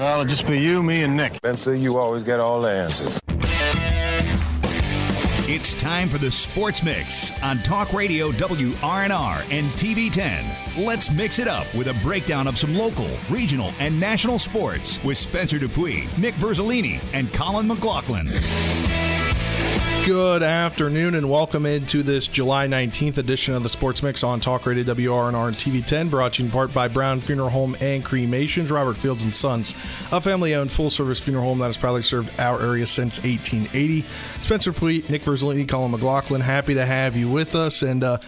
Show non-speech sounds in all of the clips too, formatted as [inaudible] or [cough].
Well, it'll just be you, me, and Nick. Spencer, you always get all the answers. It's time for the Sports Mix on Talk Radio WRNR and TV10. Let's mix it up with a breakdown of some local, regional, and national sports with Spencer Dupuis, Nick Verzolini, and Colin McLaughlin. Good afternoon and welcome into this July 19th edition of the Sports Mix on Talk Radio WRNR and TV10, brought to you in part by Brown Funeral Home and Cremations, Robert Fields and Sons, a family-owned full-service funeral home that has proudly served our area since 1880. Spencer Puig, Nick Verzolini, Colin McLaughlin, happy to have you with us and. Uh,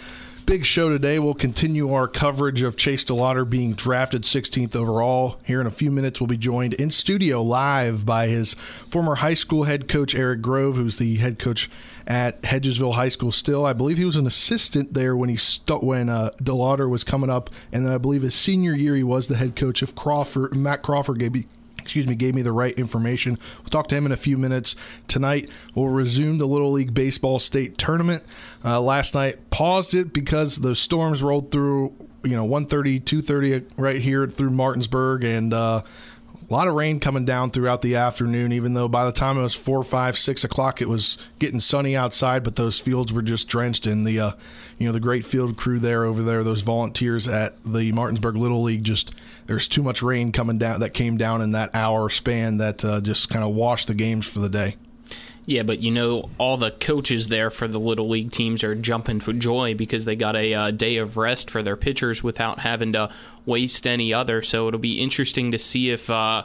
Big show today. We'll continue our coverage of Chase DeLauter being drafted 16th overall. Here in a few minutes, we'll be joined in studio live by his former high school head coach, Eric Grove, who's the head coach at Hedgesville High School still. I believe he was an assistant there when he when uh, DeLauter was coming up, and then I believe his senior year he was the head coach of Crawford. Matt Crawford gave excuse me, gave me the right information. We'll talk to him in a few minutes. Tonight, we'll resume the Little League Baseball State Tournament. Uh, last night, paused it because the storms rolled through, you know, 1.30, 2.30 right here through Martinsburg, and uh, a lot of rain coming down throughout the afternoon, even though by the time it was four, five, six o'clock, it was getting sunny outside, but those fields were just drenched in the, uh, you know, the great field crew there over there, those volunteers at the Martinsburg Little League just – there's too much rain coming down that came down in that hour span that uh, just kind of washed the games for the day. Yeah, but you know, all the coaches there for the little league teams are jumping for joy because they got a uh, day of rest for their pitchers without having to waste any other. So it'll be interesting to see if uh,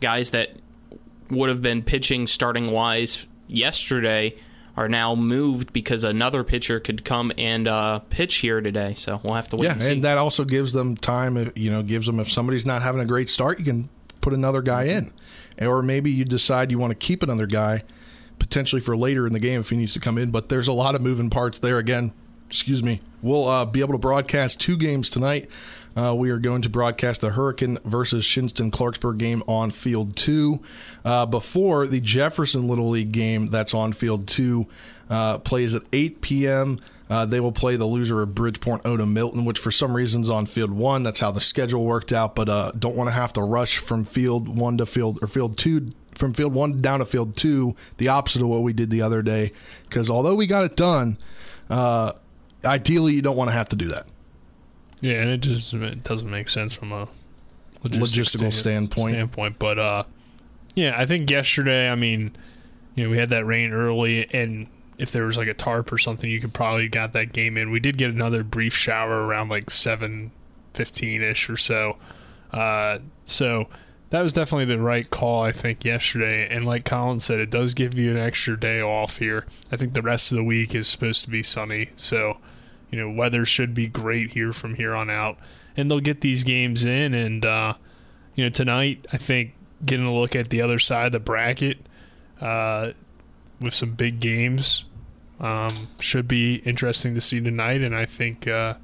guys that would have been pitching starting wise yesterday are now moved because another pitcher could come and uh, pitch here today. So we'll have to wait. Yeah, and, and, that also gives them time. You know, gives them if somebody's not having a great start, you can put another guy in, or maybe you decide you want to keep another guy potentially for later in the game if he needs to come in. But there's a lot of moving parts there. Again, excuse me. We'll uh, be able to broadcast two games tonight. Uh, we are going to broadcast the Hurricane versus Shinnston Clarksburg game on Field 2 uh, before the Jefferson Little League game that's on Field 2 uh, plays at 8 p.m. Uh, they will play the loser of Bridgeport Oda Milton, which for some reasons on Field 1. That's how the schedule worked out, but uh, don't want to have to rush from Field 1 to Field or Field 2 from field one down to field two, the opposite of what we did the other day. Because although we got it done, uh, ideally you don't want to have to do that. Yeah, and it just it doesn't make sense from a logistical standpoint. Standpoint, but uh, yeah, I think yesterday. I mean, you know, we had that rain early, and if there was like a tarp or something, you could probably got that game in. We did get another brief shower around like seven fifteen ish or so. Uh, so that was definitely the right call, I think, yesterday. And like Colin said, it does give you an extra day off here. I think the rest of the week is supposed to be sunny, so you know, weather should be great here from here on out. And they'll get these games in. And, uh, you know, tonight, I think getting a look at the other side of the bracket uh, with some big games um, should be interesting to see tonight. And I think uh,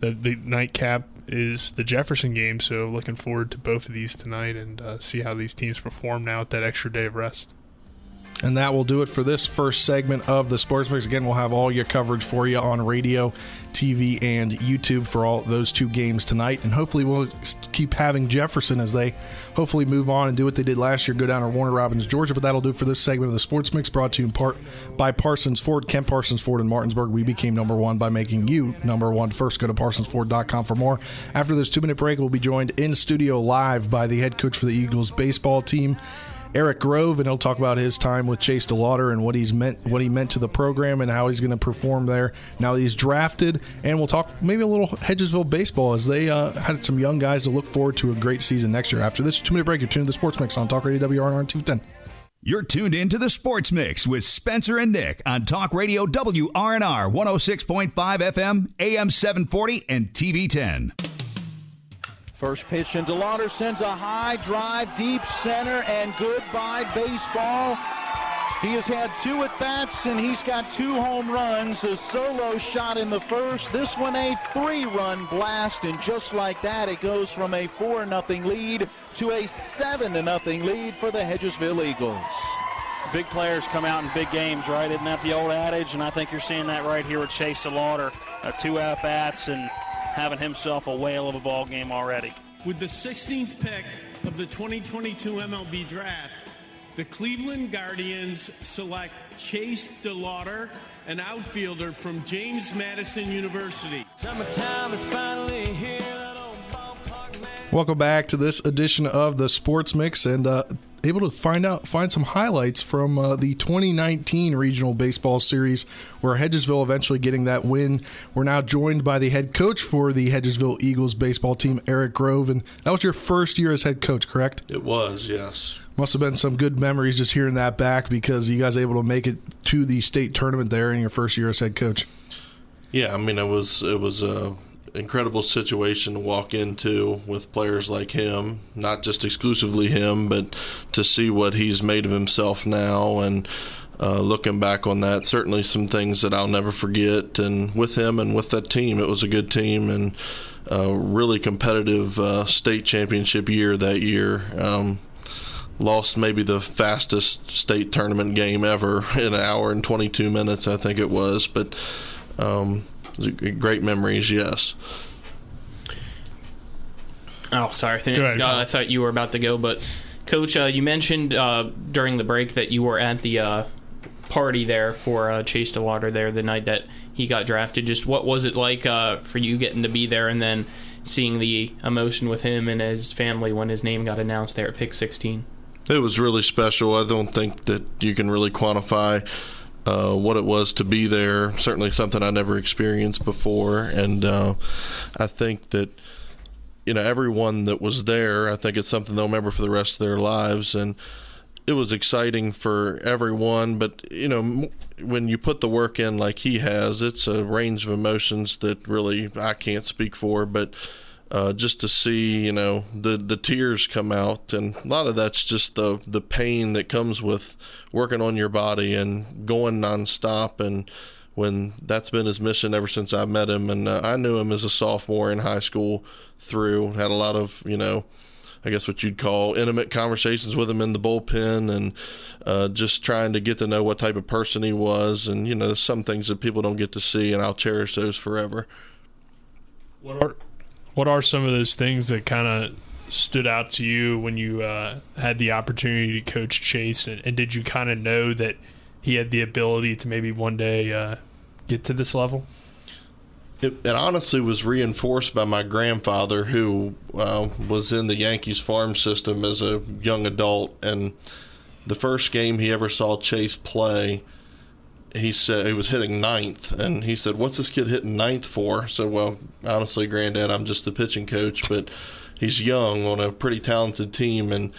the, the nightcap is the Jefferson game. So looking forward to both of these tonight and uh, see how these teams perform now with that extra day of rest. And that will do it for this first segment of the Sports Mix. Again, we'll have all your coverage for you on radio, TV, and YouTube for all those two games tonight. And hopefully, we'll keep having Jefferson as they hopefully move on and do what they did last year, go down to Warner Robins, Georgia. But that'll do for this segment of the Sports Mix, brought to you in part by Parsons Ford, Kent Parsons Ford in Martinsburg. We became number one by making you number one. First, go to parsonsford.com for more. After this two minute break, we'll be joined in studio live by the head coach for the Eagles baseball team. Eric Grove, and he'll talk about his time with Chase DeLauter and what he's meant, what he meant to the program, and how he's going to perform there. Now he's drafted, and we'll talk maybe a little Hedgesville baseball as they uh, had some young guys to look forward to a great season next year. After this two-minute break, you're tuned to the Sports Mix on Talk Radio WRNR and 10 You're tuned in to the Sports Mix with Spencer and Nick on Talk Radio WRNR 106.5 FM, AM 740, and TV 10. First pitch, and DeLauter sends a high drive, deep center, and goodbye baseball. He has had two at bats and he's got two home runs. A solo shot in the first. This one a three-run blast, and just like that, it goes from a four nothing lead to a seven to nothing lead for the Hedgesville Eagles. Big players come out in big games, right? Isn't that the old adage? And I think you're seeing that right here with Chase DeLauter. Uh, two at bats and having himself a whale of a ball game already. With the 16th pick of the 2022 MLB Draft, the Cleveland Guardians select Chase DeLauter, an outfielder from James Madison University. Summertime is finally here. Welcome back to this edition of the Sports Mix, and uh, able to find out find some highlights from uh, the 2019 Regional Baseball Series, where Hedgesville eventually getting that win. We're now joined by the head coach for the Hedgesville Eagles baseball team, Eric Grove, and that was your first year as head coach, correct? It was, yes. Must have been some good memories just hearing that back because you guys able to make it to the state tournament there in your first year as head coach. Yeah, I mean it was it was a incredible situation to walk into with players like him, not just exclusively him, but to see what he's made of himself now and uh, looking back on that, certainly some things that I'll never forget. And with him and with that team, it was a good team and a really competitive uh, state championship year that year. Um, lost maybe the fastest state tournament game ever in an hour and 22 minutes, I think it was. But um, great memories, yes. Oh, sorry. I, think, uh, I thought you were about to go, but Coach, uh, you mentioned uh, during the break that you were at the uh, party there for uh, Chase DeLauter there the night that he got drafted. Just what was it like uh, for you getting to be there and then seeing the emotion with him and his family when his name got announced there at pick 16? It was really special. I don't think that you can really quantify uh, what it was to be there. Certainly something I never experienced before, and uh, I think that you know everyone that was there. I think it's something they'll remember for the rest of their lives, and it was exciting for everyone. But you know, when you put the work in like he has, it's a range of emotions that really I can't speak for, but uh, just to see you know the the tears come out, and a lot of that's just the the pain that comes with working on your body and going nonstop. And when that's been his mission ever since I met him, and uh, I knew him as a sophomore in high school through had a lot of you know. I guess what you'd call intimate conversations with him in the bullpen and uh, just trying to get to know what type of person he was. And, you know, some things that people don't get to see, and I'll cherish those forever. What are what are some of those things that kind of stood out to you when you uh, had the opportunity to coach Chase, and, and did you kind of know that he had the ability to maybe one day uh, get to this level? It, it, honestly was reinforced by my grandfather, who uh, was in the Yankees farm system as a young adult, and the first game he ever saw Chase play he said he was hitting ninth, and he said, "What's this kid hitting ninth for?" So, well, honestly, Granddad, I'm just the pitching coach, but he's young on a pretty talented team, and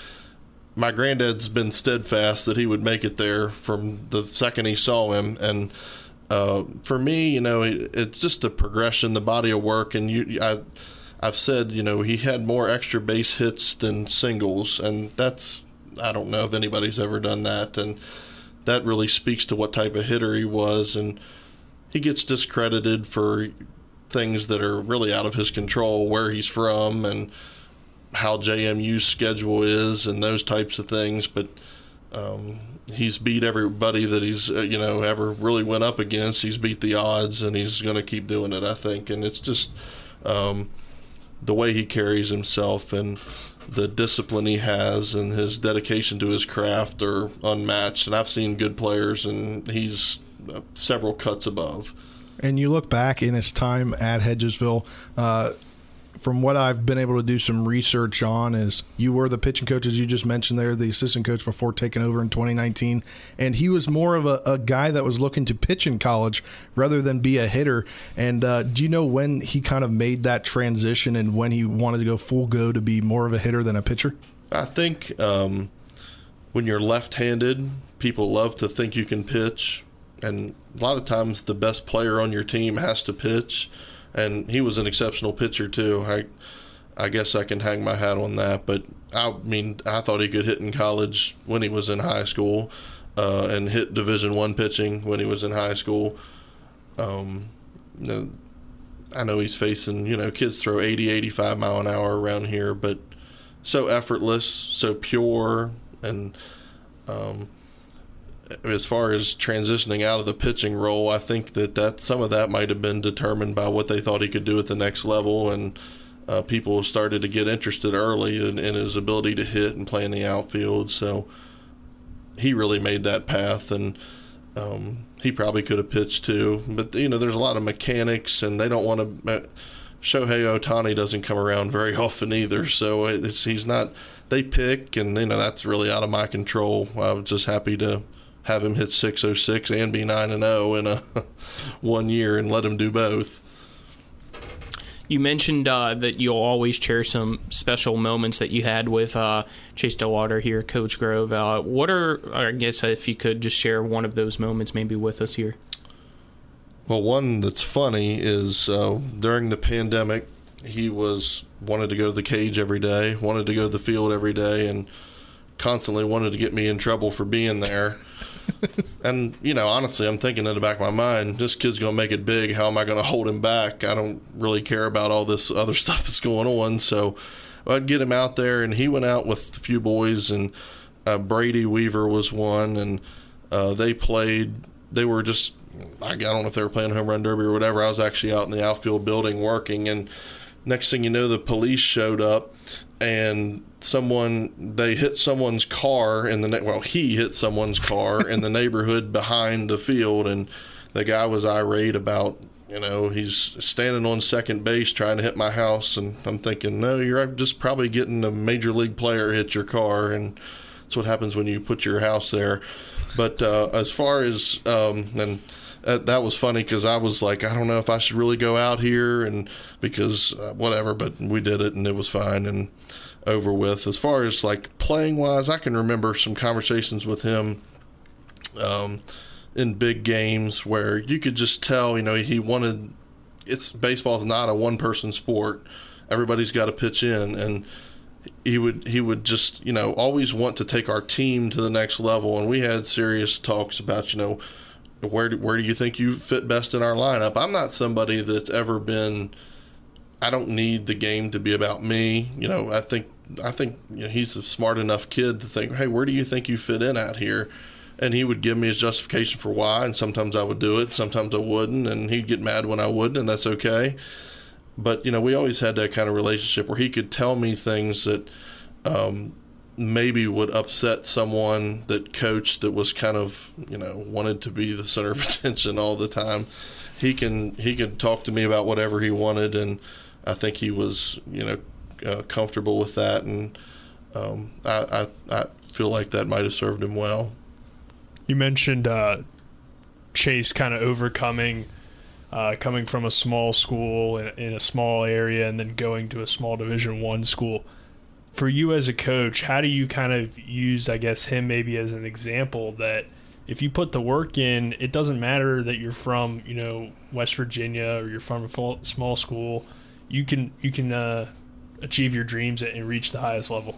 my granddad's been steadfast that he would make it there from the second he saw him, and uh, for me, you know, it, it's just the progression, the body of work, and you, I, I've said, you know, he had more extra base hits than singles, and that's I don't know if anybody's ever done that, and that really speaks to what type of hitter he was. And he gets discredited for things that are really out of his control, where he's from and how JMU's schedule is and those types of things. But um, he's beat everybody that he's uh, you know ever really went up against. He's beat the odds, and he's going to keep doing it, I think. And it's just um, the way he carries himself and the discipline he has and his dedication to his craft are unmatched. And I've seen good players, and he's uh, several cuts above. And you look back in his time at Hedgesville. Uh, from what I've been able to do some research on, is you were the pitching coach, as you just mentioned there, the assistant coach before taking over in 2019. And he was more of a, a guy that was looking to pitch in college rather than be a hitter. And uh, do you know when he kind of made that transition and when he wanted to go full go to be more of a hitter than a pitcher? I think um, when you're left handed, people love to think you can pitch. And a lot of times the best player on your team has to pitch and he was an exceptional pitcher too. I I guess I can hang my hat on that. But I mean, I thought he could hit in college when he was in high school, uh, and hit Division One pitching when he was in high school. Um, I know he's facing you know kids throw 80, 85 mile an hour around here, but so effortless, so pure, and um, as far as transitioning out of the pitching role, I think that, that some of that might have been determined by what they thought he could do at the next level. And uh, people started to get interested early in, in his ability to hit and play in the outfield. So he really made that path, and um, he probably could have pitched too. But you know, there's a lot of mechanics, and they don't want to. Shohei Ohtani doesn't come around very [laughs] often either, so it's he's not. They pick, and you know that's really out of my control. I was just happy to have him hit 606 and be 9 and 0 in a [laughs] one year and let him do both. You mentioned uh, that you'll always share some special moments that you had with uh, Chase DeLauter here, Coach Grove. Uh, what are, I guess, if you could just share one of those moments maybe with us here? Well, one that's funny is uh, during the pandemic, he was wanted to go to the cage every day, wanted to go to the field every day, and constantly wanted to get me in trouble for being there. [laughs] and you know, honestly, I'm thinking in the back of my mind, this kid's going to make it big. How am I going to hold him back? I don't really care about all this other [laughs] stuff that's going on. So I'd get him out there, and he went out with a few boys, and uh, Brady Weaver was one, and uh, they played. They were just I don't know if they were playing home run derby or whatever. I was actually out in the outfield building working, and next thing you know, the police showed up, and someone they hit someone's car in the well he hit someone's car [laughs] in the neighborhood behind the field and the guy was irate about you know he's standing on second base trying to hit my house and i'm thinking no you're just probably getting a major league player hit your car and that's what happens when you put your house there. But uh, as far as um, and uh, that was funny because I was like, I don't know if I should really go out here, and because uh, whatever, but we did it and it was fine. And over with. As far as like playing wise, I can remember some conversations with him um, in big games where you could just tell, you know, he wanted. It's baseball is not a one person sport. Everybody's got to pitch in, and he would he would just you know always want to take our team to the next level. And we had serious talks about you know where do, where do you think you fit best in our lineup? I'm not somebody that's ever been I don't need the game to be about me. You know, I think I think you know, he's a smart enough kid to think, hey, where do you think you fit in out here? And he would give me his justification for why, and sometimes I would do it, sometimes I wouldn't, and he'd get mad when I wouldn't, and that's okay. But you know, we always had that kind of relationship where he could tell me things that um, maybe would upset someone that coached that was kind of you know wanted to be the center of [laughs] attention all the time. He can he could talk to me about whatever he wanted, and I think he was, you know, uh, comfortable with that, and um, I, I, I feel like that might have served him well. You mentioned uh, Chase kind of overcoming, uh, coming from a small school in, in, a small area, and then going to a small Division One school. For you as a coach, how do you kind of use, I guess, him maybe as an example that if you put the work in, it doesn't matter that you're from, you know, West Virginia or you're from a small school you can you can uh, achieve your dreams and reach the highest level.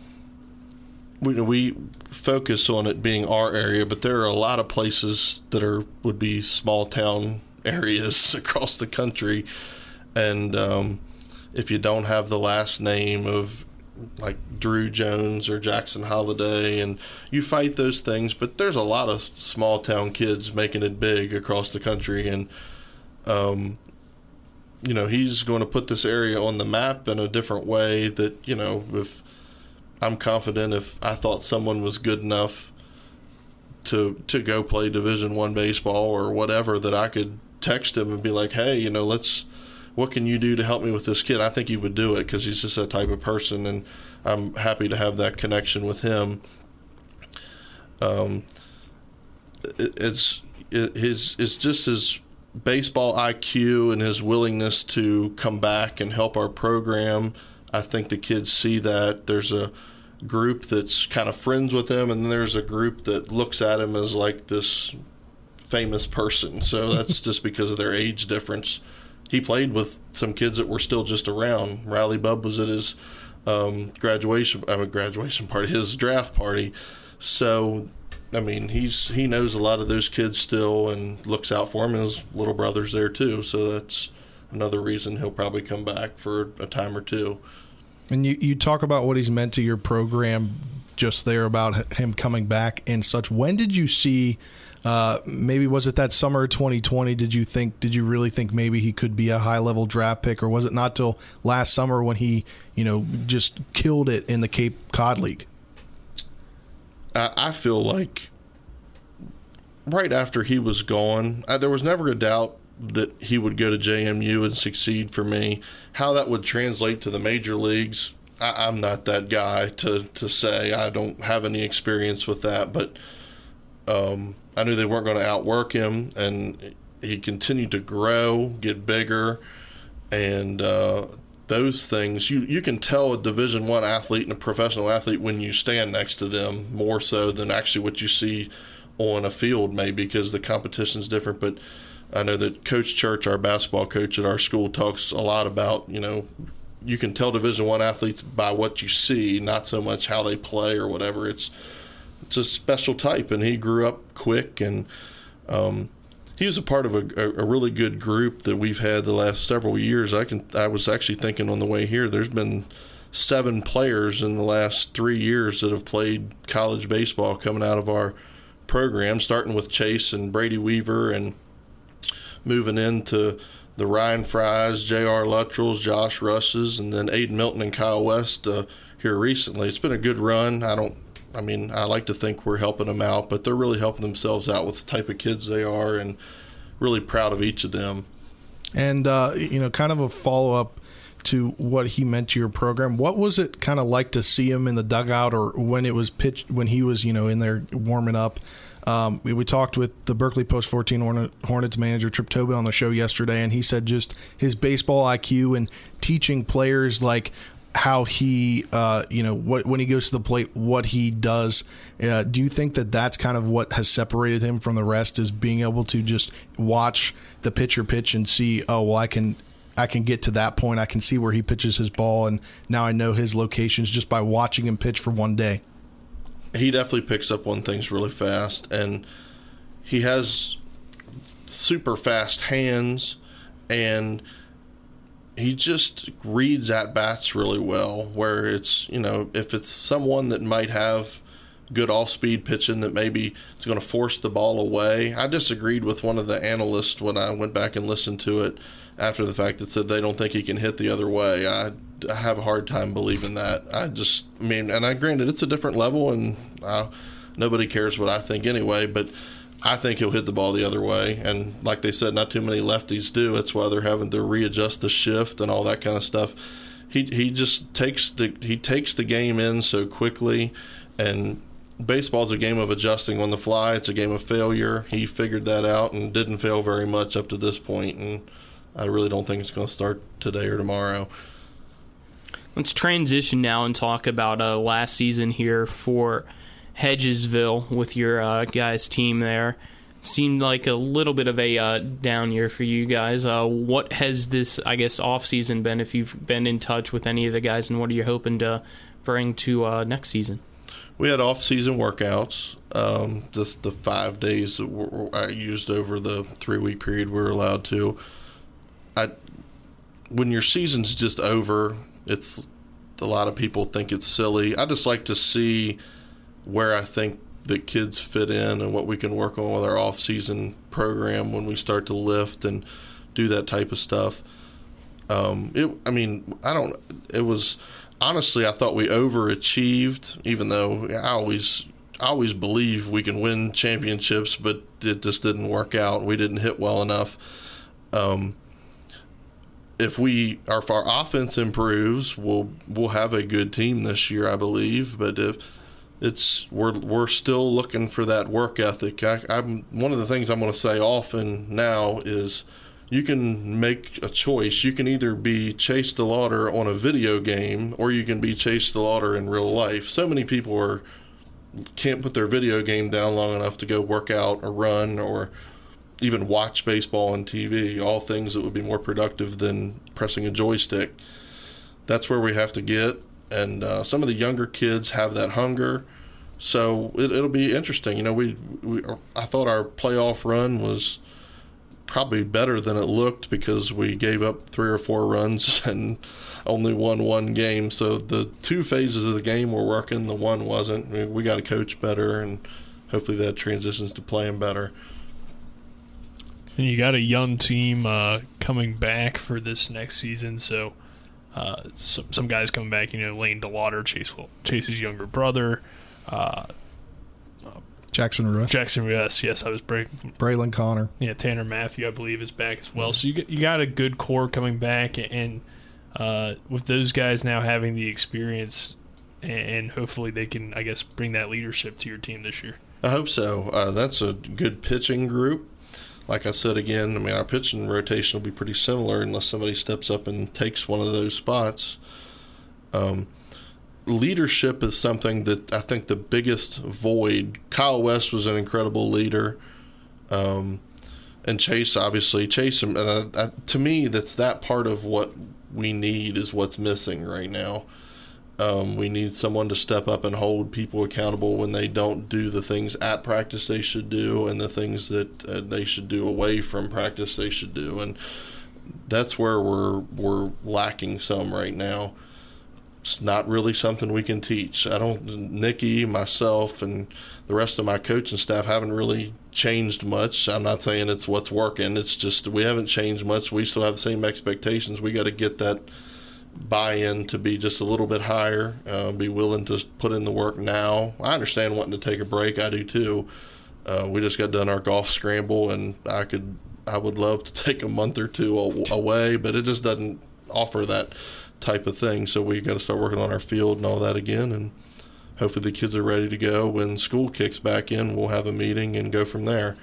We, we focus on it being our area, but there are a lot of places that are would be small town [laughs] areas [laughs] across the country, and um, if you don't have the last name of like Druw Jones or Jackson Holliday, and you fight those things. But there's a lot of small town kids making it big across the country, and um, you know he's going to put this area on the map in a different way that you know if I'm confident if I thought someone was good enough to to go play division 1 baseball or whatever that I could text him and be like hey you know let's what can you do to help me with this kid I think he would do it cuz he's just that type of person and I'm happy to have that connection with him um it, it's it, his it's just as baseball IQ and his willingness to come back and help our program. I think the kids see that. There's a group that's kind of friends with him, and then there's a group that looks at him as like this famous person. So that's [laughs] just because of their age difference. He played with some kids that were still just around. Riley Bub was at his um, graduation, I mean, graduation party, his draft party. So I mean, he's he knows a lot of those kids still and looks out for them. His little brother's there too, so that's another reason he'll probably come back for a time or two. And you, you talk about what he's meant to your program. just there about him coming back and such. When did you see? Uh, maybe was it that summer 2020? Did you think? Did you really think maybe he could be a high level draft pick, or was it not till last summer when he, you know, just killed it in the Cape Cod League? I feel like right after he was gone, I, there was never a doubt that he would go to JMU and succeed for me. How that would translate to the major leagues, I, am not that guy to, to say. I don't have any experience with that, but um, I knew they weren't going to outwork him, and he continued to grow, get bigger, and uh, those things you you can tell a Division One athlete and a professional athlete when you stand next to them more so than actually what you see on a field, maybe because the competition is different. But I know that Coach Church, our basketball coach at our school, talks a lot about you know you can tell Division One athletes by what you see, not so much how they play or whatever. It's it's a special type, and he grew up quick and. Um, he was a part of a, a, really good group that we've had the last several years. I can I was actually thinking on the way here. There's been seven players in the last three years that have played college baseball coming out of our program, starting with Chase and Brady Weaver, and moving into the Ryan Fries, J.R. Luttrells, Josh Russes, and then Aiden Milton and Kyle West uh, here recently. It's been a good run. I don't I mean, I like to think we're helping them out, but they're really helping themselves out with the type of kids they are, and really proud of each of them. And uh, you know, kind of a follow up to what he meant to your program. What was it kind of like to see him in the dugout, or when it was pitched, when he was you know in there warming up? Um, we, we, talked with the Berkeley Post 14 Hornet, Hornets manager Trip Tobin on the show yesterday, and he said just his baseball IQ and teaching players like how he, uh, you know, what when he goes to the plate, what he does. Uh, do you think that that's kind of what has separated him from the rest? Is being able to just watch the pitcher pitch and see, oh, well, I can, I can get to that point. I can see where he pitches his ball, and now I know his locations just by watching him pitch for one day. He definitely picks up on things really fast, and he has super fast hands, and he just reads at bats really well. Where it's you know if it's someone that might have good off speed pitching that maybe it's going to force the ball away. I disagreed with one of the analysts when I went back and listened to it after the fact that said they don't think he can hit the other way. I, I have a hard time believing that. I just I mean, and I granted it's a different level and I, nobody cares what I think anyway, but I think he'll hit the ball the other way. And like they said, not too many lefties do. That's why they're having to readjust the shift and all that kind of stuff. He he just takes the he takes the game in so quickly, and baseball's a game of adjusting on the fly. It's a game of failure. He figured that out and didn't fail very much up to this point, and I really don't think it's going to start today or tomorrow. Let's transition now and talk about uh, last season here for Hedgesville with your uh, guys' team there. Seemed like a little bit of a uh, down year for you guys. Uh, what has this, I guess, off season been? If you've been in touch with any of the guys, and what are you hoping to bring to uh, next season? We had off season workouts. Um, just the five days that I used over the three week period we are allowed to. I when your season's just over, it's a lot of people think it's silly. I just like to see where I think the kids fit in and what we can work on with our off season program when we start to lift and do that type of stuff. Um, it, I mean, I don't. It was honestly, I thought we overachieved, even though I always, I always believe we can win championships, but it just didn't work out. We didn't hit well enough. Um, if we, if our offense improves, we'll we'll have a good team this year, I believe. But if it's we're we're still looking for that work ethic. I, am one of the things I'm going to say often now is you can make a choice. You can either be Chase DeLauter on a video game, or you can be Chase DeLauter in real life. So many people are can't put their video game down long enough to go work out or run or even watch baseball on TV. All things that would be more productive than pressing a joystick. That's where we have to get and uh, some of the younger kids have that hunger. So it, will be interesting. You know, we, we I thought our playoff run was probably better than it looked because we gave up three or four runs [laughs] and only won one game. So the two phases of the game were working, the one wasn't. Mean, we got to coach better, and hopefully that transitions to playing better. And you got a young team uh, coming back for this next season, so uh, some, some guys coming back. You know, Lane DeLauter, Chase Chase's younger brother. Uh, Jackson Russ. Jackson Russ, yes, I was breaking. Braylon Connor. Yeah, Tanner Matthew, I believe, is back as well. So you got, you got a good core coming back, and uh, with those guys now having the experience, and hopefully they can, I guess, bring that leadership to your team this year. I hope so. Uh, that's a good pitching group. Like I said again, I mean, our pitching rotation will be pretty similar unless somebody steps up and takes one of those spots. Um, leadership is something that I think the biggest void. Kyle West was an incredible leader, um, and Chase obviously Chase. Uh, to me, that's that part of what we need is what's missing right now. Um, we need someone to step up and hold people accountable when they don't do the things at practice they should do, and the things that uh, they should do away from practice they should do, and that's where we're we're lacking some right now it's not really something we can teach. I don't, Nikki, myself, and the rest of my coaching staff haven't really changed much. I'm not saying it's what's working. It's just we haven't changed much. We still have the same expectations. We got to get that buy-in to be just a little bit higher. Uh, be willing to put in the work now. I understand wanting to take a break. I do too. Uh, we just got done our golf scramble, and I could, I would love to [laughs] take a month or two away, but it just doesn't offer that type of thing. So we got to start working on our field and all that again, and hopefully the kids are ready to go when school kicks back in. We'll have a meeting and go from there.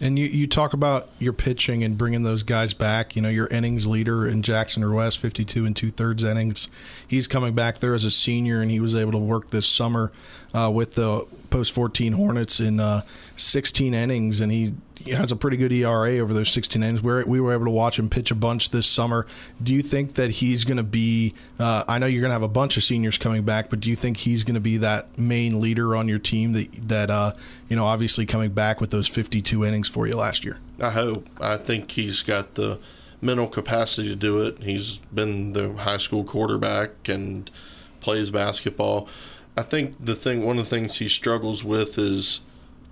And you, you talk about your pitching and bringing those guys back. You know, your innings leader in Jackson or West, 52 and two thirds innings. He's coming back there as a senior, and he was able to work this summer uh, with the post 14 Hornets in uh, 16 innings, and he he has a pretty good ERA over those 16 innings. Where we were able to watch him pitch a bunch this summer. Do you think that he's going to be? Uh, I know you're going to have a bunch of seniors coming back, but do you think he's going to be that main leader on your team that that uh, you know obviously coming back with those 52 innings for you last year? I hope. I think he's got the mental capacity to do it. He's been the high school quarterback and plays basketball. I think the thing, one of the things he struggles with is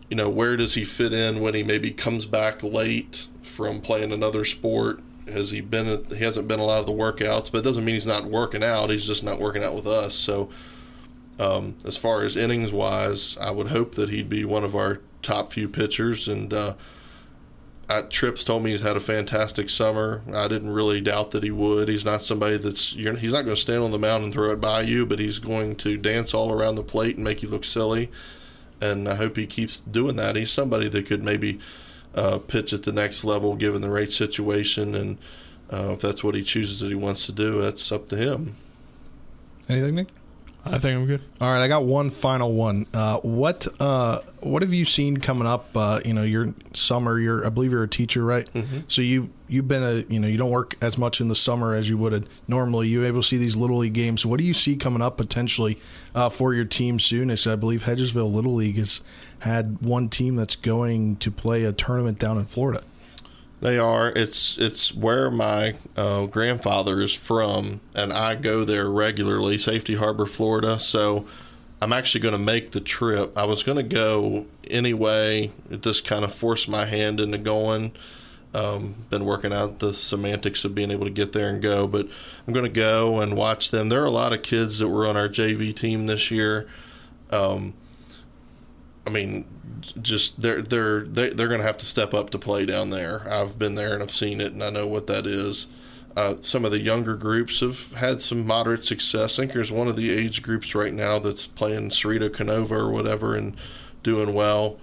you know, where does he fit in when he maybe comes back late from playing another sport? Has he been? He hasn't been a lot of the workouts, but it doesn't mean he's not working out. He's just not working out with us. So, um, as far as innings wise, I would hope that he'd be one of our top few pitchers. And uh, Trips told me he's had a fantastic summer. I didn't really doubt that he would. He's not somebody that's he's not going to stand on the mound and throw it by you, but he's going to dance all around the plate and make you look silly and I hope he keeps doing that. He's somebody that could maybe uh, pitch at the next level given the rate situation, and uh, if that's what he chooses that he wants to do, that's up to him. Anything, Nick? I think I'm good. All right, I got one final one. Uh, what uh, what have you seen coming up? Uh, you know, your summer. You're, I believe you're a teacher, right? Mm-hmm. So you you've been a you know you don't work as much in the summer as you would normally. You able to see these little league games. What do you see coming up potentially uh, for your team soon? As I believe Hedgesville Little League has had one team that's going to play a tournament down in Florida. They are. It's it's where my uh, grandfather is from, and I go there regularly, Safety Harbor, Florida. So I'm actually going to make the trip. I was going to go anyway. It just kind of forced my hand into going. Um, been working out the semantics of being able to get there and go, but I'm going to go and watch them. There are a lot of kids that were on our JV team this year. Um, I mean, just they're they're they, they're going to have to step up to play down there. I've been there and I've seen it, and I know what that is. Uh, some of the younger groups have had some moderate success. I think there's one of the age groups right now that's playing Cerrito Canova or whatever and doing well.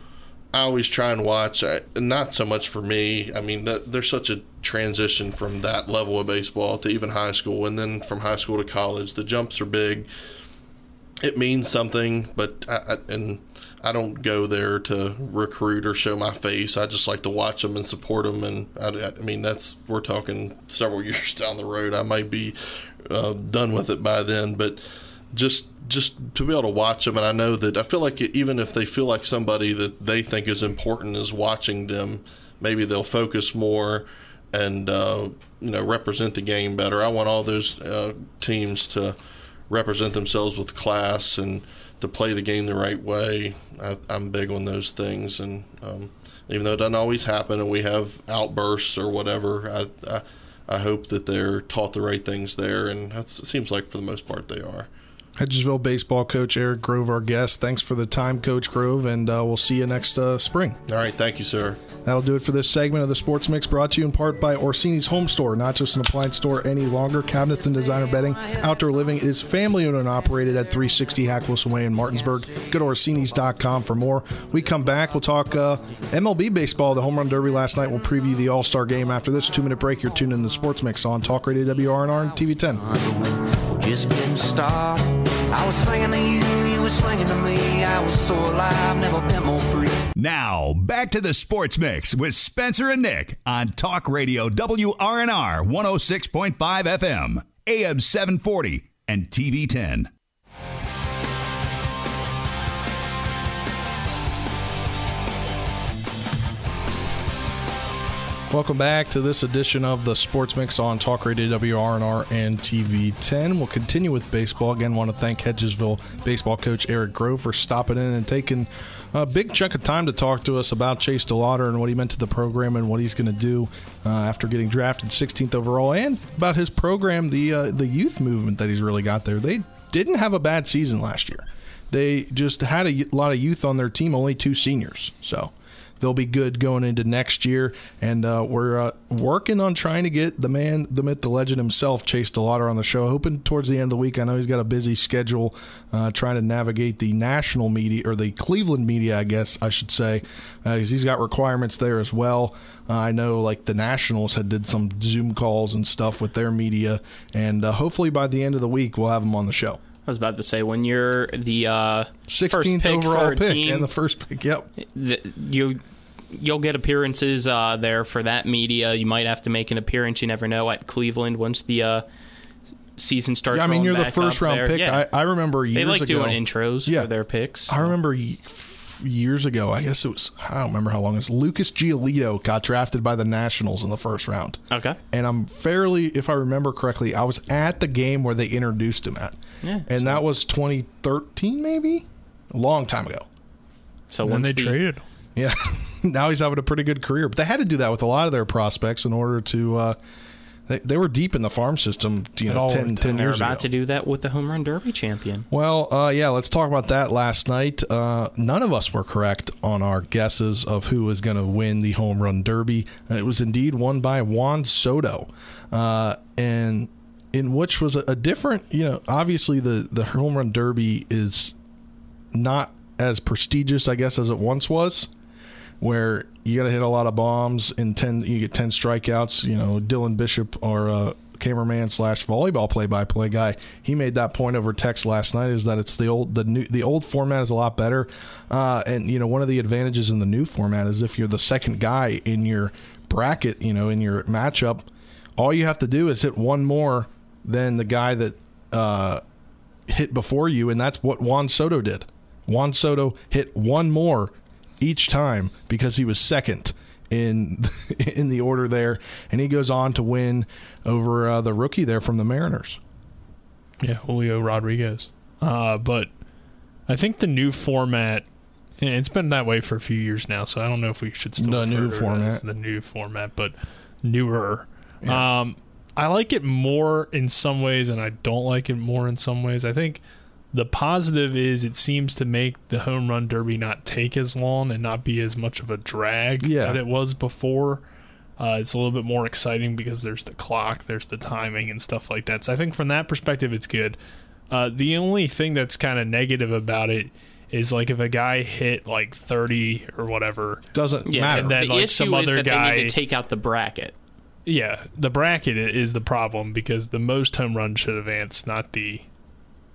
I always try and watch, I, not so much for me. I mean, that, there's such a transition from that level of baseball to even high school, and then from high school to college. The jumps are big. It means something, but I, I, and I don't go there to recruit or show my face. I just like to watch them and support them. And I, I mean, that's we're talking several [laughs] years down the road. I might be uh, done with it by then, but just just to be able to watch them, and I know that I feel like even if they feel like somebody that they think is important is watching them, maybe they'll focus more and uh, you know represent the game better. I want all those uh, teams to represent themselves with class and to play the game the right way. I, am big on those things, and um, even though it doesn't always happen, and we have outbursts or whatever, I, I, I hope that they're taught the right things there, and it seems like for the most part they are. Hedgesville baseball coach Eric Grove, our guest. Thanks for the time, Coach Grove, and uh, we'll see you next uh, spring. All right, thank you, sir. That'll do it for this segment of the Sports Mix, brought to you in part by Orsini's Home Store. Not just an appliance store any longer. Cabinets and designer bedding. Outdoor living is family owned and operated at 360 Hack Wilson Way in Martinsburg. Go to Orsini's.com for more. We come back. We'll talk uh, MLB baseball. The home run derby last night. We'll preview the All Star game after this two minute break. You're tuned in the Sports Mix on Talk Radio WRNR and TV 10. Just getting started. I was singing to you, you were singing to me. I was so alive, never been more free. Now, back to the Sports Mix with Spencer and Nick on Talk Radio WRNR 106.5 FM, AM 740, and TV 10. Welcome back to this edition of the Sports Mix on Talk Radio WRNR and TV 10. We'll continue with baseball. Again, want to thank Hedgesville baseball coach Eric Grove for stopping in and taking a big chunk of time to talk to us about Chase DeLauter and what he meant to the program and what he's going to do uh, after getting drafted 16th overall, and about his program, the uh, the youth movement that he's really got there. They didn't have a bad season last year. They just had a lot of youth on their team, only two seniors. So they'll be good going into next year. And uh, we're uh, working on trying to get the man, the myth, the legend himself, Chase DeLauter, on the show. Hoping towards the end of the week. I know he's got a busy schedule uh, trying to navigate the national media or the Cleveland media, I guess I should say, because uh, he's got requirements there as well. Uh, I know like the Nationals had did some Zoom calls and stuff with their media, and uh, hopefully by the end of the week we'll have him on the show. I was about to say when you're the uh, 16th overall pick team, and the first pick. Yep, the, you you'll get appearances uh, there for that media. You might have to make an appearance. You never know at Cleveland once the uh, season starts. Yeah, I mean you're the first round there. pick. Yeah. I, I, remember years they like ago, doing intros yeah. for their picks. I remember years ago. I guess it was I don't remember how long it was. Lucas Giolito got drafted by the Nationals in the first round. Okay, and I'm fairly, if I remember correctly, I was at the game where they introduced him at. Yeah, and so. that was 2013, maybe a long time ago. So when they the, traded. Yeah. [laughs] now he's having a pretty good career. But they had to do that with a lot of their prospects in order to. Uh, they, they were deep in the farm system, you know, 10, 10 years ago. They're about to do that with the home run derby champion. Well, uh, yeah, let's talk about that. Last night, uh, none of us were correct on our guesses of who was going to win the home run derby. it was indeed won by Juan Soto, uh, and in which was a, a different. You know, obviously the the home run derby is not as prestigious, I guess, as it once was where you got to hit a lot of bombs and 10 you get 10 strikeouts you know dylan bishop or uh, cameraman slash volleyball play-by-play guy he made that point over text last night is that it's the old the new the old format is a lot better uh, and you know one of the advantages in the new format is if you're the second guy in your bracket you know in your matchup all you have to do is hit one more than the guy that uh, hit before you and that's what juan soto did. Juan soto hit one more each time because he was second in [laughs] in the order there, and he goes on to win over uh, the rookie there from the Mariners. Yeah, Julio Rodriguez. Uh, but I think the new format. It's been that way for a few years now, so I don't know if we should still the new format. the new format, but newer. Yeah. Um, I like it more in some ways, and I don't like it more in some ways. I think the positive is it seems to make the home run derby not take as long and not be as much of a drag yeah. that it was before. Uh, it's a little bit more exciting because there's the clock, there's the timing, and stuff like that. So I think from that perspective, it's good. Uh, the only thing that's kind of negative about it is like if a guy hit like 30 or whatever, doesn't yeah, matter. And then the like issue some is other that guy, they need to take out the bracket. Yeah, the bracket is the problem because the most home runs should advance, not the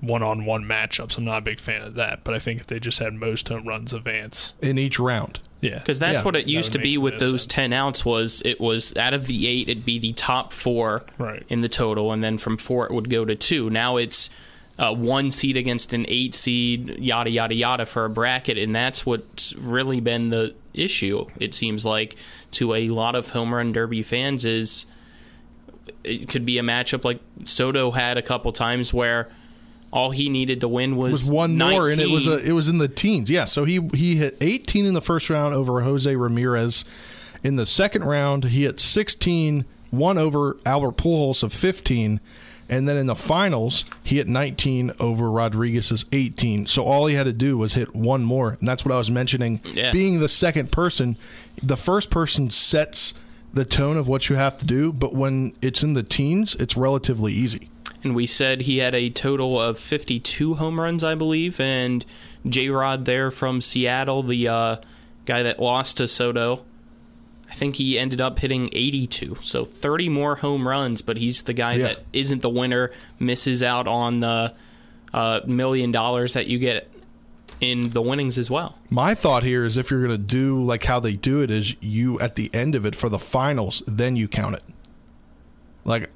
one-on-one matchups. I'm not a big fan of that, but I think if they just had most home runs advance in each round, yeah, because that's yeah, what it used to be with those sense. ten outs. Was it was out of the eight, it'd be the top four right. in the total, and then from four it would go to two. Now it's a one seed against an eight seed, yada yada yada for a bracket, and that's what's really been the issue. It seems like to a lot of home run derby fans is it could be a matchup like Soto had a couple times where all he needed to win was, was one 19. more, and it was a, it was in the teens. Yeah, so he he hit 18 in the first round over Jose Ramirez. In the second round, he hit 16, one over Albert Pujols of 15, and then in the finals, he hit 19 over Rodriguez's 18. So all he had to do was hit one more, and that's what I was mentioning. Yeah. Being the second person, the first person sets the tone of what you have to do, but when it's in the teens, it's relatively easy. And we said he had a total of 52 home runs, I believe, and J Rod there from Seattle, the uh, guy that lost to Soto. I think he ended up hitting 82, so 30 more home runs, but he's the guy Yeah. that isn't the winner, misses out on the uh, million dollars that you get in the winnings as well. My thought here is if you're going to do like how they do it is you at the end of it for the finals, then you count it. Like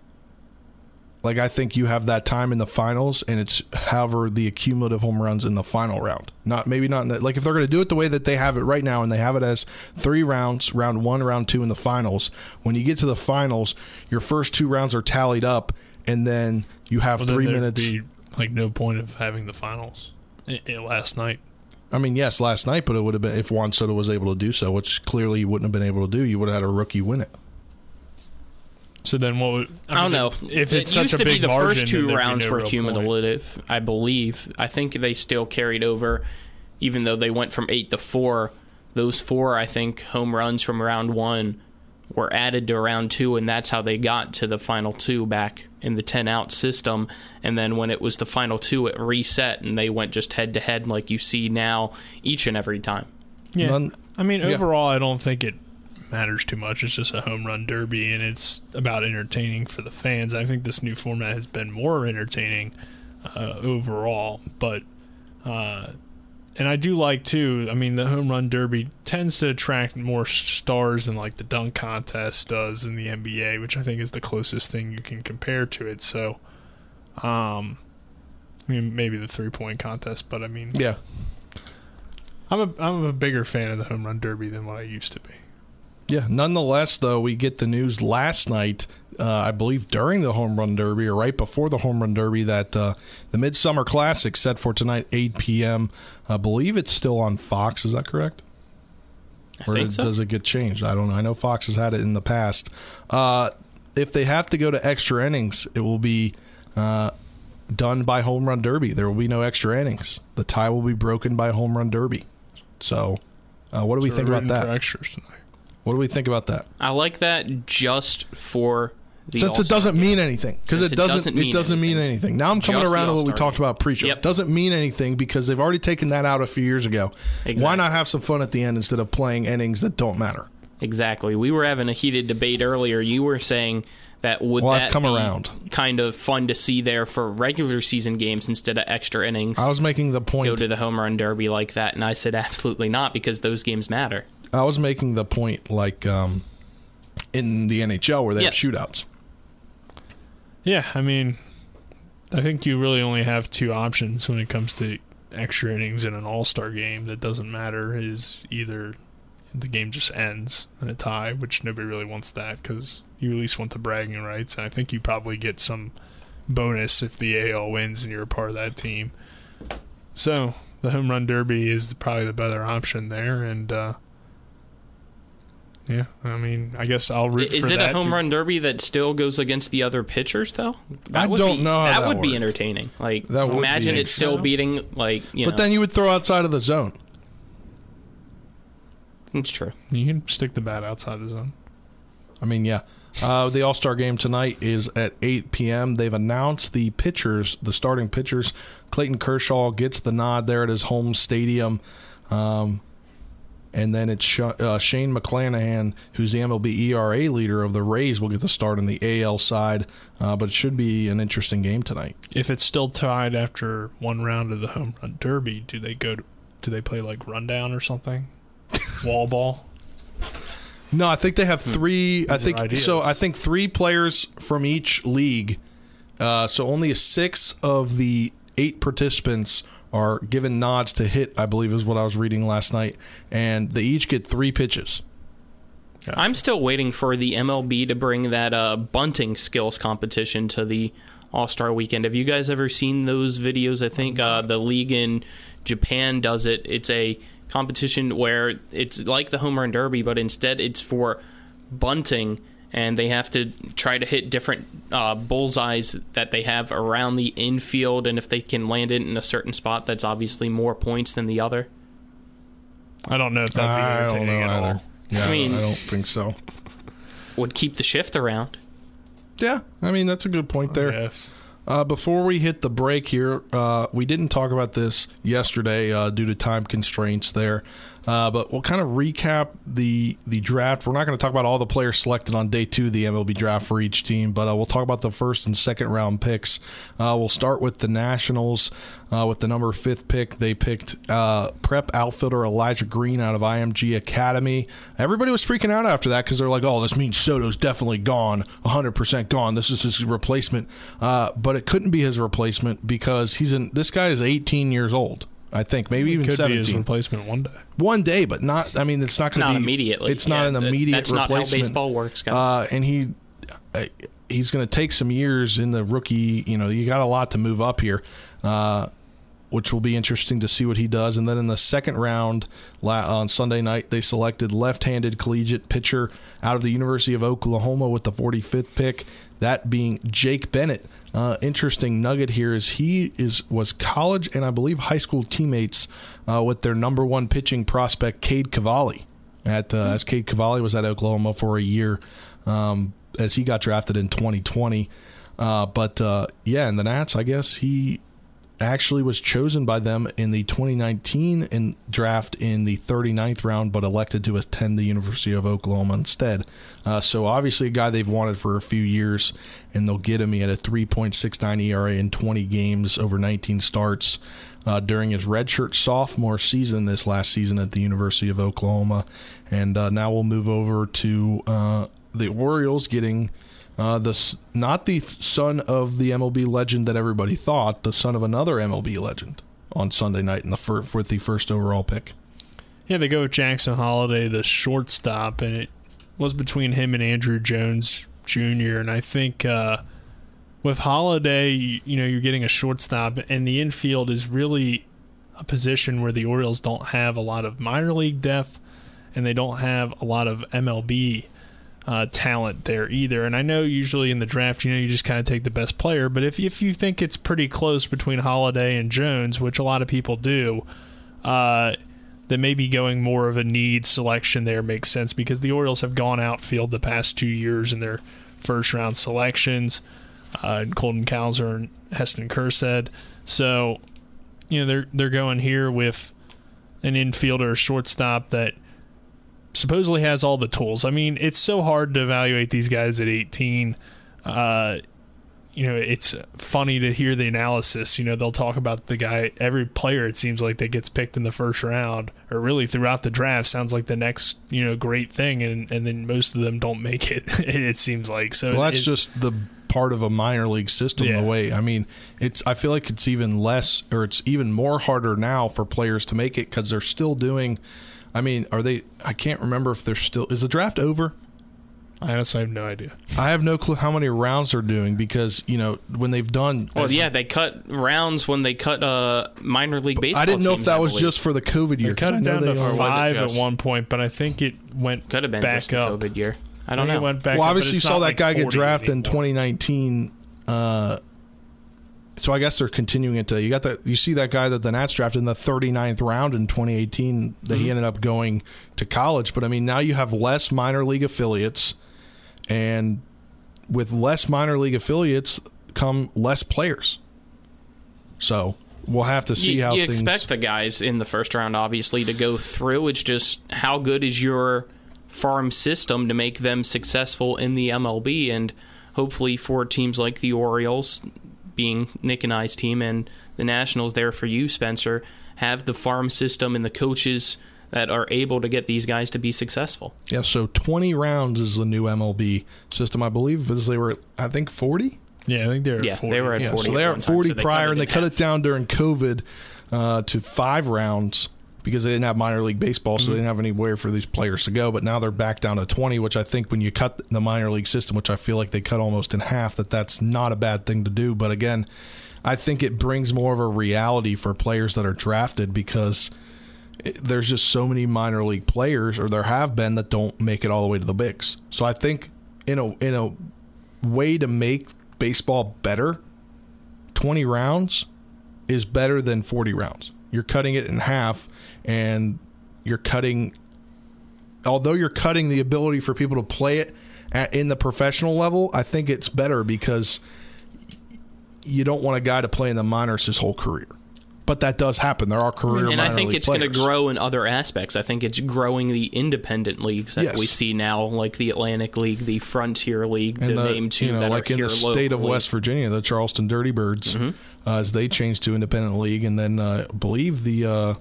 like I think you have that time in the finals and it's however the accumulative home runs in the final round. Not maybe not in the, like if they're going to do it the way that they have it right now and they have it as 3 rounds, round 1, round 2 in the finals. When you get to the finals, your first two rounds are tallied up and then you have Well, then 3 there'd minutes Be, like no point of having the finals i i last night. I mean, yes, last night, but it would have been if Juan Soto was able to do so, which clearly you wouldn't have been able to do. You would have had a rookie win it. So then what would I, don't know. if it it's such used a to big be the margin, first two rounds no were real point. cumulative. I believe. I think they still carried over, even though they went from eight to four. Those four, I think, home runs from round one were added to round two, and that's how they got to the final two back in the ten out system. And then when it was the final two, it reset, and they went just head to head like you see now each and every time. Yeah. None- I mean, Yeah. overall, I don't think it matters too much. It's just a home run derby, and it's about entertaining for the fans. I think this new format has been more entertaining uh, overall, but uh, and I do like too. I mean, the home run derby tends to attract more stars than like the dunk contest does in the NBA, which I think is the closest thing you can compare to it. So, um, I mean, maybe the three point contest, but I mean, Yeah. I'm a I'm a bigger fan of the home run derby than what I used to be. Yeah. Nonetheless, though, we get the news last night, uh, I believe during the home run derby or right before the home run derby, that uh, the Midsummer Classic set for tonight, 8 p.m. I believe it's still on Fox. Is that correct? I or think does, so. does it get changed? I don't know. I know Fox has had it in the past. Uh, if they have to go to extra innings, it will be uh, done by home run derby. There will be no extra innings. The tie will be broken by home run derby. So, uh, what do we So think we're about that? For extras tonight. What do we think about that? I like that just for the Since it All-Star doesn't game. mean anything, because Since it doesn't, it doesn't mean anything. Now I'm coming Just around to what we talked game. about pre-show. Yep. It doesn't mean anything because they've already taken that out a few years ago. Why not have some fun at the end instead of playing innings that don't matter? Exactly. We were having a heated debate earlier. You were saying that would Well, I've that come be around. kind of fun to see there for regular season games instead of extra innings. I was making the point go to the home run derby like that, and I said absolutely not because those games matter. I was making the point like um, in the NHL where they Yes. have shootouts. Yeah, I mean, I think you really only have two options when it comes to extra innings in an All Star game. That doesn't matter. Is either the game just ends in a tie, which nobody really wants that because you at least want the bragging rights. And I think you probably get some bonus if the AL wins and you're a part of that team. So the home run derby is probably the better option there, and uh, yeah, I mean, I guess I'll root Is for it that. a home run derby that still goes against the other pitchers though? That I would don't be, know how that, that would be entertaining. Like That would be imagine it's still beating like you But know. then you would throw outside of the zone. it's true. You can stick the bat outside the zone. I mean, yeah. Uh, the All Star game tonight is at 8 p.m. They've announced the pitchers, the starting pitchers. Clayton Kershaw gets the nod there at his home stadium. Um, and then it's Sh- uh, Shane McClanahan, who's the MLB ERA leader of the Rays, will get the start on the AL side. Uh, but it should be an interesting game tonight. If it's still tied after one round of the home run derby, do they go to, do they play like rundown or something? [laughs] Wall ball? No, I think they have three. I These are think so. I think three players from each league. Uh, so only six of the eight participants are given nods to hit. I believe is what I was reading last night, and they each get three pitches. I'm still waiting for the MLB to bring that uh, bunting skills competition to the All Star Weekend. Have you guys ever seen those videos? I think uh, the league in Japan does it. It's a competition where it's like the home run derby, but instead it's for bunting, and they have to try to hit different uh, bullseyes that they have around the infield, and if they can land it in a certain spot, that's obviously more points than the other. I don't know if that'd be I don't entertaining know at either. all. Yeah, I mean- I don't think so. Would keep the shift around. Yeah, I mean that's a good point there. Yes. Uh, before we hit the break here, uh, we didn't talk about this yesterday uh, due to time constraints there, uh, but we'll kind of recap the the draft. We're not going to talk about all the players selected on day two of the MLB draft for each team, but uh, we'll talk about the first and second round picks. Uh, we'll start with the Nationals uh, with the number fifth pick. They picked uh, prep outfielder Elijah Green out of IMG Academy. Everybody was freaking out after that because they're like, "Oh, this means Soto's definitely gone, 100% gone. This is his replacement." Uh, but it couldn't be his replacement because he's in. This guy is 18 years old. I think maybe even Could be his replacement one day. One day, but not. I mean, it's not going to be immediately. It's not Yeah, an that- immediate that's not how baseball works, guys. Uh, and he uh, he's going to take some years in the rookie. You know, you got a lot to move up here. Uh, which will be interesting to see what he does. And then in the second round la- on Sunday night, they selected left-handed collegiate pitcher out of the University of Oklahoma with the 45th pick. That being Jake Bennett. Uh, interesting nugget here is he is was college and I believe high school teammates uh, with their number one pitching prospect Cade Cavalli. At uh, as Cade Cavalli was at Oklahoma for a year, um, as he got drafted in 2020. Uh, but uh, yeah, in the Nats, I guess he actually was chosen by them in the 2019 in draft in the 39th round, but elected to attend the University of Oklahoma instead. Uh, so obviously a guy they've wanted for a few years, and they'll get him. He had a 3.69 ERA in 20 games over 19 starts. Uh, during his redshirt sophomore season this last season at the University of Oklahoma, and uh, now we'll move over to uh, the Orioles getting uh, the not the son of the MLB legend that everybody thought, the son of another MLB legend on Sunday night in the fir- with the first overall pick. Yeah, they go with Jackson Holliday, the shortstop, and it was between him and Andrew Jones Jr. And I think uh, with Holliday, you, you know, you're getting a shortstop, and the infield is really a position where the Orioles don't have a lot of minor league depth, and they don't have a lot of MLB uh, talent there either. And I know usually in the draft, you know, you just kind of take the best player. But if if you think it's pretty close between Holliday and Jones, which a lot of people do, uh, then maybe going more of a need selection there makes sense because the Orioles have gone outfield the past two years in their first round selections. Uh, and Colton Cowser and Heston Kjerstad So, you know, they're they're going here with an infielder, or shortstop that supposedly has all the tools. I mean, it's so hard to evaluate these guys at 18. Uh, you know, it's funny to hear the analysis. You know, they'll talk about the guy, every player it seems like that gets picked in the first round, or really throughout the draft, sounds like the next, you know, great thing, and, and then most of them don't make it, [laughs] it seems like. So Well, that's it- just the part of a minor league system. Yeah. The way I mean, it's I feel like it's even less, or it's even more harder now for players to make it because they're still doing. I mean, are they? I can't remember if they're still. Is the draft over? I honestly have no idea. I have no clue how many rounds they're doing because you know when they've done. Well, yeah, they cut rounds when they cut uh, minor league baseball. I didn't know if that I was believe. just for the COVID year. They cut 'cause I it down they to five at one point, but I think it went could have been back just up. COVID year. I I don't think know. It went back well, up, obviously you saw not that like guy get drafted in 2019. Uh, so I guess they're continuing it. To, you got that. You see that guy that the Nats drafted in the 39th round in 2018. That Mm-hmm. he ended up going to college. But I mean, now you have less minor league affiliates, and with less minor league affiliates come less players. So we'll have to see you, how you things. expect the guys in the first round, obviously, to go through. It's just how good is your farm system to make them successful in the MLB, and hopefully for teams like the Orioles, being Nick and I's team, and the Nationals, there for you, Spencer, have the farm system and the coaches that are able to get these guys to be successful. Yeah, so 20 rounds is the new MLB system. I believe as they were, I think 40. Yeah, I think they were Yeah, at 40. they were at Yeah, 40 so they at are one at time, 40 so they prior, and they cut half. it down during COVID uh, to five rounds because they didn't have minor league baseball, so they didn't have anywhere for these players to go. But now they're back down to 20, which I think when you cut the minor league system, which I feel like they cut almost in half, that that's not a bad thing to do. But again, I think it brings more of a reality for players that are drafted because there's just so many minor league players, or there have been, that don't make it all the way to the bigs. So I think in a in a way to make baseball better, 20 rounds is better than 40 rounds. You're cutting it in half and you're cutting although you're cutting the ability for people to play it at, in the professional level, I think it's better because you don't want a guy to play in the minors his whole career. But that does happen. There are career and I think it's going to grow in other aspects. I think it's growing the independent leagues that Yes. we see now, like the Atlantic League, the Frontier League, and to the, name two you know, that like in here the state of. West Virginia, the Charleston Dirty Birds, Mm-hmm. Uh, as they changed to independent league, and then uh, I believe the uh,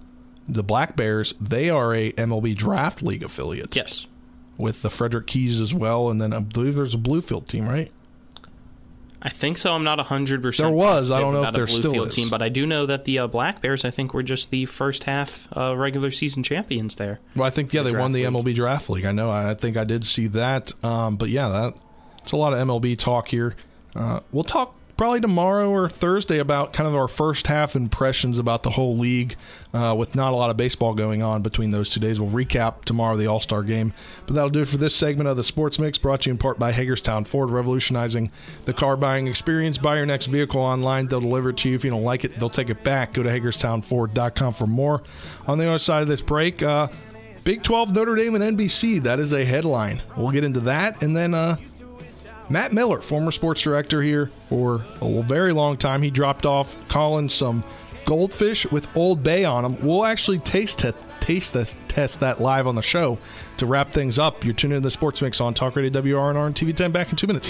the Black Bears, they are a MLB Draft League affiliate. Yes. with the Frederick Keys as well, and then I believe there's a Bluefield team, right? I think so. I'm not 100% There was. I don't know if about a there still is. team, but I do know that the uh, Black Bears, I think, were just the first half uh, regular season champions there. Well, I think yeah, The they won the MLB Draft League. I know. I, I think I did see that. Um, but yeah, that it's a lot of MLB talk here. Uh, we'll talk probably tomorrow or Thursday about kind of our first half impressions about the whole league, uh, with not a lot of baseball going on between those two days. We'll recap tomorrow the All Star game. But that'll do it for this segment of the Sports Mix, brought to you in part by Hagerstown Ford, revolutionizing the car buying experience. Buy your next vehicle online; they'll deliver it to you. If you don't like it, they'll take it back. Go to HagerstownFord.com for more. On the other side of this break. Uh, Big 12 Notre Dame and NBC. That is a headline. We'll get into that. And then uh, Matt Miller, former sports director here for a very long time. He dropped off calling some goldfish with Old Bay on them. We'll actually taste te- taste this, test that live on the show to wrap things up. You're tuning in to the Sports Mix on Talk Radio WRNR and TV10. Back in two minutes.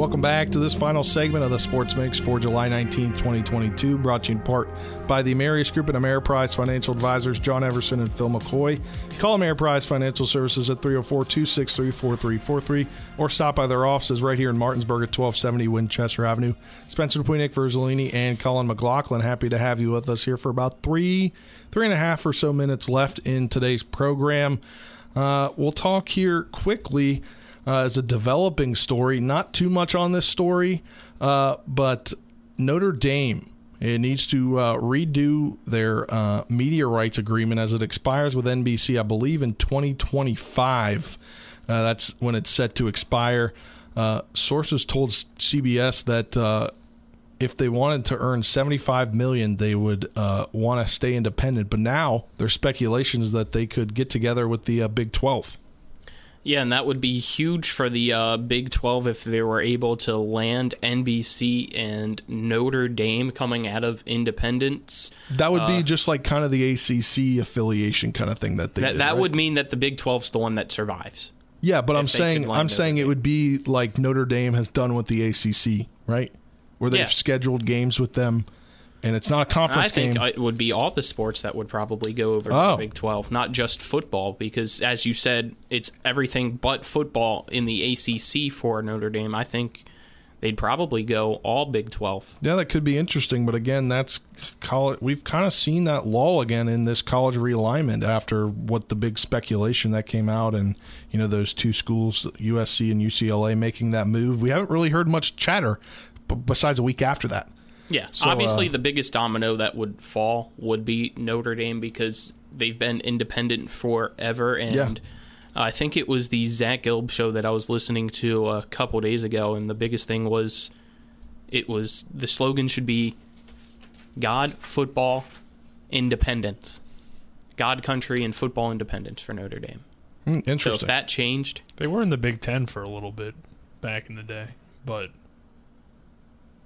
Welcome back to this final segment of the Sports Mix for July 19th, 2022, brought to you in part by the Marius Group and Ameriprise Financial Advisors, John Everson and Phil McCoy. Call Ameriprise Financial Services at 304 263 4343 or stop by their offices right here in Martinsburg at 1270 Winchester Avenue. Spencer DuPuis, Nick Verzolini, and Colin McLaughlin, happy to have you with us here for about three, three and a half or so minutes left in today's program. Uh, we'll talk here quickly uh, as a developing story. Not too much on this story, uh, but Notre Dame it needs to uh, redo their uh, media rights agreement as it expires with NBC, I believe, in 2025. Uh, that's when it's set to expire. Uh, sources told CBS that uh, if they wanted to earn 75 million they would uh, want to stay independent but now there's speculations that they could get together with the uh, big 12 Yeah, and that would be huge for the uh, Big 12 if they were able to land NBC and Notre Dame coming out of independence. that would Uh, be just like kind of the acc affiliation kind of thing that they That, did, that right? would mean that the Big 12's the one that survives. yeah but i'm saying i'm Notre saying it would be like notre dame has done with the acc right where they've Yeah. scheduled games with them and it's not a conference I think game it would be all the sports that would probably go over to Oh. the Big 12, not just football, because as you said, it's everything but football in the ACC for Notre Dame. I think they'd probably go all Big 12. Yeah, that could be interesting, but again, that's college. We've kind of seen that lull again in this college realignment after what the big speculation that came out, and you know those two schools, USC and UCLA, making that move. We haven't really heard much chatter, besides a week after that. Yeah, So, obviously uh, the biggest domino that would fall would be Notre Dame because they've been independent forever, and Yeah. I think it was the Zach Gelb show that I was listening to a couple days ago, and the biggest thing was it was the slogan should be God, football, independence, God, country, and football independence for Notre Dame. So interesting. if that changed, They were in the Big Ten for a little bit back in the day, but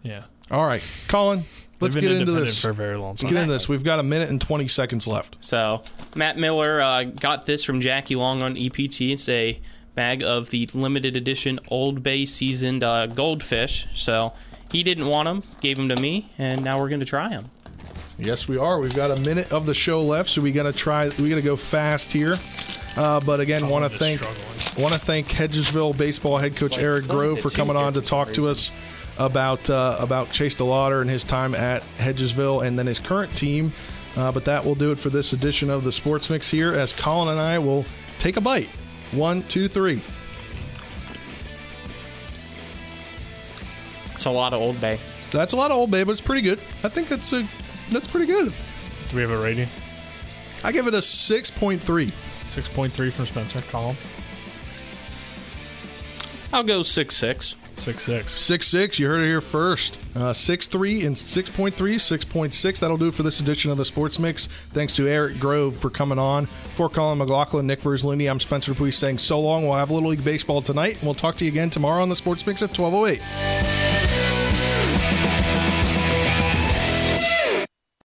yeah, All right, Colin, let's They've get been into this. for a very long Let's time. get into this. We've got a minute and twenty seconds left. So Matt Miller uh, got this from Jackie Long on EPT. It's a bag of the limited edition Old Bay seasoned uh, goldfish. So he didn't want them, gave them to me, and now we're going to try them. Yes, we are. We've got a minute of the show left, so we got to try. We got to go fast here. Uh, but again, want to thank want to thank Hedgesville baseball head coach Eric Grove for coming on to talk to us about uh, about Chase DeLauter and his time at Hedgesville and then his current team. Uh, but that will do it for this edition of the Sports Mix here. As Colin and I will take a bite. One, two, three. It's a lot of Old Bay. That's a lot of Old Bay, but it's pretty good. I think that's a that's pretty good. Do we have a rating? I give it a six point three. Six point three from Spencer. Colin. I'll go six six. Six six. Six six. You heard it here first. Uh, six three and six point three, six point six. That'll do it for this edition of the Sports Mix. Thanks to Eric Grove for coming on. For Colin McLaughlin, Nick Verzolini, I'm Spencer Dupuis saying so long. We'll have Little League Baseball tonight, and we'll talk to you again tomorrow on the Sports Mix at 1208.